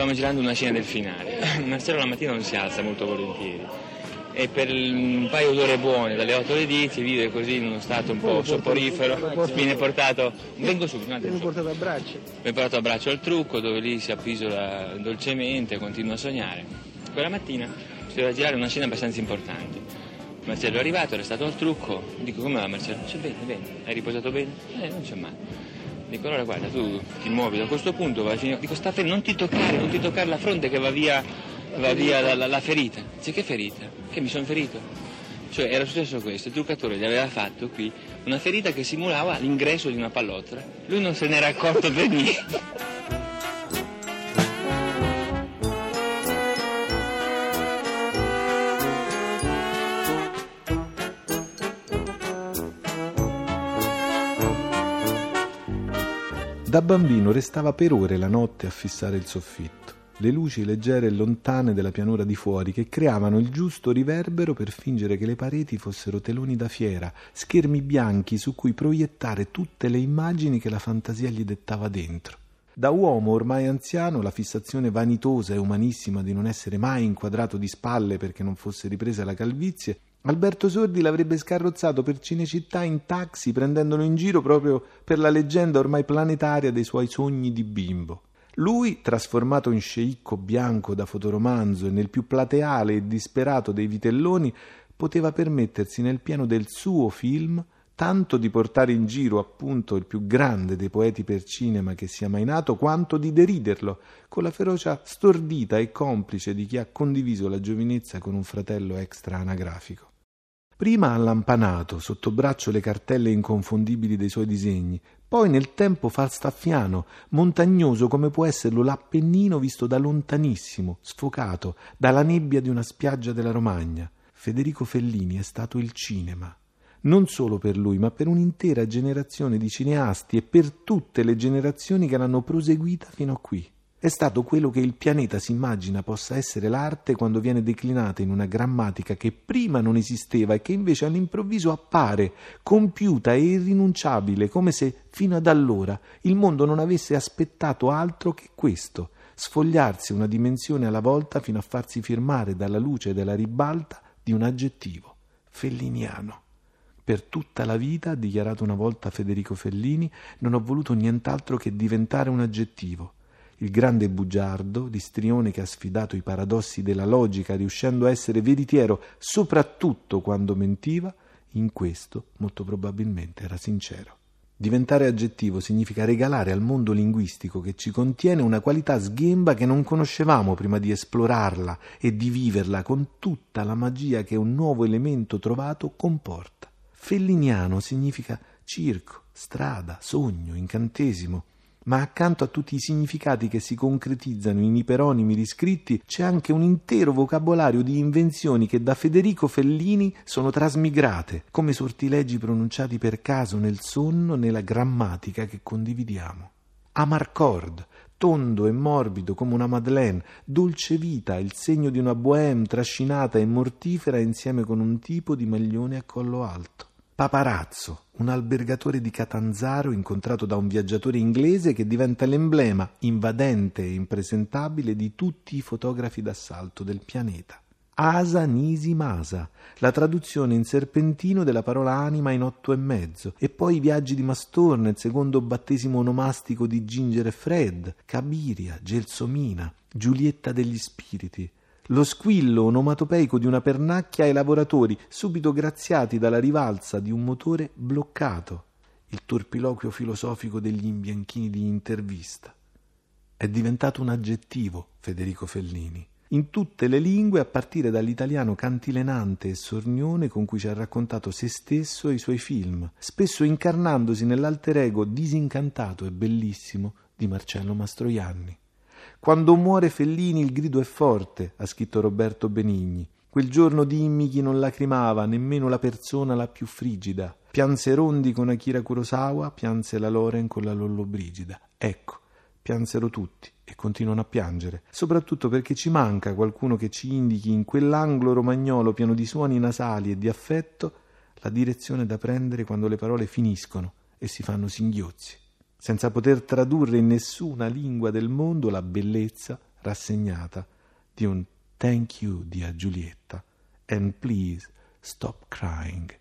stavamo girando una scena del finale. Marcello la mattina non si alza molto volentieri e per un paio d'ore buone, dalle 8 alle 10, vive così in uno stato un po' soporifero, viene portato, vengo subito, viene portato a braccio. Viene portato a braccio al trucco dove lì si appisola dolcemente, continua a sognare. Quella mattina si doveva girare una scena abbastanza importante. Marcello è arrivato, era stato al trucco, dico come va Marcello? C'è bene, bene, hai riposato bene? Eh, non c'è male. Dico allora guarda tu ti muovi da questo punto, vai finire. Dico sta non ti toccare, non ti toccare la fronte che va via, va via la, la, la ferita. Dice che ferita? Che mi sono ferito? Cioè era successo questo, il truccatore gli aveva fatto qui una ferita che simulava l'ingresso di una pallottola. Lui non se n'era accorto per niente. Da bambino restava per ore la notte a fissare il soffitto, le luci leggere e lontane della pianura di fuori che creavano il giusto riverbero per fingere che le pareti fossero teloni da fiera, schermi bianchi su cui proiettare tutte le immagini che la fantasia gli dettava dentro. Da uomo ormai anziano, la fissazione vanitosa e umanissima di non essere mai inquadrato di spalle perché non fosse ripresa la calvizie Alberto Sordi l'avrebbe scarrozzato per Cinecittà in taxi, prendendolo in giro proprio per la leggenda ormai planetaria dei suoi sogni di bimbo. Lui, trasformato in sceicco bianco da fotoromanzo e nel più plateale e disperato dei vitelloni, poteva permettersi nel pieno del suo film tanto di portare in giro appunto il più grande dei poeti per cinema che sia mai nato, quanto di deriderlo, con la ferocia stordita e complice di chi ha condiviso la giovinezza con un fratello extra anagrafico. Prima ha lampanato sotto braccio le cartelle inconfondibili dei suoi disegni, poi nel tempo falstaffiano, montagnoso come può esserlo l'Appennino visto da lontanissimo, sfocato, dalla nebbia di una spiaggia della Romagna. Federico Fellini è stato il cinema non solo per lui, ma per un'intera generazione di cineasti e per tutte le generazioni che l'hanno proseguita fino a qui. È stato quello che il pianeta si immagina possa essere l'arte quando viene declinata in una grammatica che prima non esisteva e che invece all'improvviso appare compiuta e irrinunciabile, come se fino ad allora il mondo non avesse aspettato altro che questo, sfogliarsi una dimensione alla volta fino a farsi firmare dalla luce della ribalta di un aggettivo felliniano. Per tutta la vita, ha dichiarato una volta Federico Fellini, non ho voluto nient'altro che diventare un aggettivo. Il grande bugiardo, l'istrione che ha sfidato i paradossi della logica, riuscendo a essere veritiero soprattutto quando mentiva, in questo molto probabilmente era sincero. Diventare aggettivo significa regalare al mondo linguistico che ci contiene una qualità sghemba che non conoscevamo prima di esplorarla e di viverla con tutta la magia che un nuovo elemento trovato comporta. Felliniano significa circo, strada, sogno, incantesimo, ma accanto a tutti i significati che si concretizzano in iperonimi riscritti c'è anche un intero vocabolario di invenzioni che da Federico Fellini sono trasmigrate, come sortilegi pronunciati per caso nel sonno nella grammatica che condividiamo. Amarcord, tondo e morbido come una Madeleine, dolce vita, il segno di una bohème trascinata e mortifera insieme con un tipo di maglione a collo alto. Paparazzo, un albergatore di Catanzaro incontrato da un viaggiatore inglese che diventa l'emblema invadente e impresentabile di tutti i fotografi d'assalto del pianeta. Asa Nisi Masa, la traduzione in serpentino della parola anima in otto e mezzo, e poi i viaggi di Mastorne, il secondo battesimo onomastico di Ginger e Fred, Cabiria, Gelsomina, Giulietta degli Spiriti, lo squillo onomatopeico di una pernacchia ai lavoratori, subito graziati dalla rivalsa di un motore bloccato, il torpiloquio filosofico degli imbianchini di intervista. È diventato un aggettivo Federico Fellini, in tutte le lingue a partire dall'italiano cantilenante e sornione con cui ci ha raccontato se stesso e i suoi film, spesso incarnandosi nell'alter ego disincantato e bellissimo di Marcello Mastroianni. Quando muore Fellini il grido è forte, ha scritto Roberto Benigni. Quel giorno dimmi chi non lacrimava, nemmeno la persona la più frigida. Pianse Rondi con Akira Kurosawa, pianse la Loren con la Lollobrigida. Ecco, piansero tutti e continuano a piangere, soprattutto perché ci manca qualcuno che ci indichi in quell'angolo romagnolo pieno di suoni nasali e di affetto la direzione da prendere quando le parole finiscono e si fanno singhiozzi senza poter tradurre in nessuna lingua del mondo la bellezza, rassegnata di un thank you di a Giulietta and please stop crying.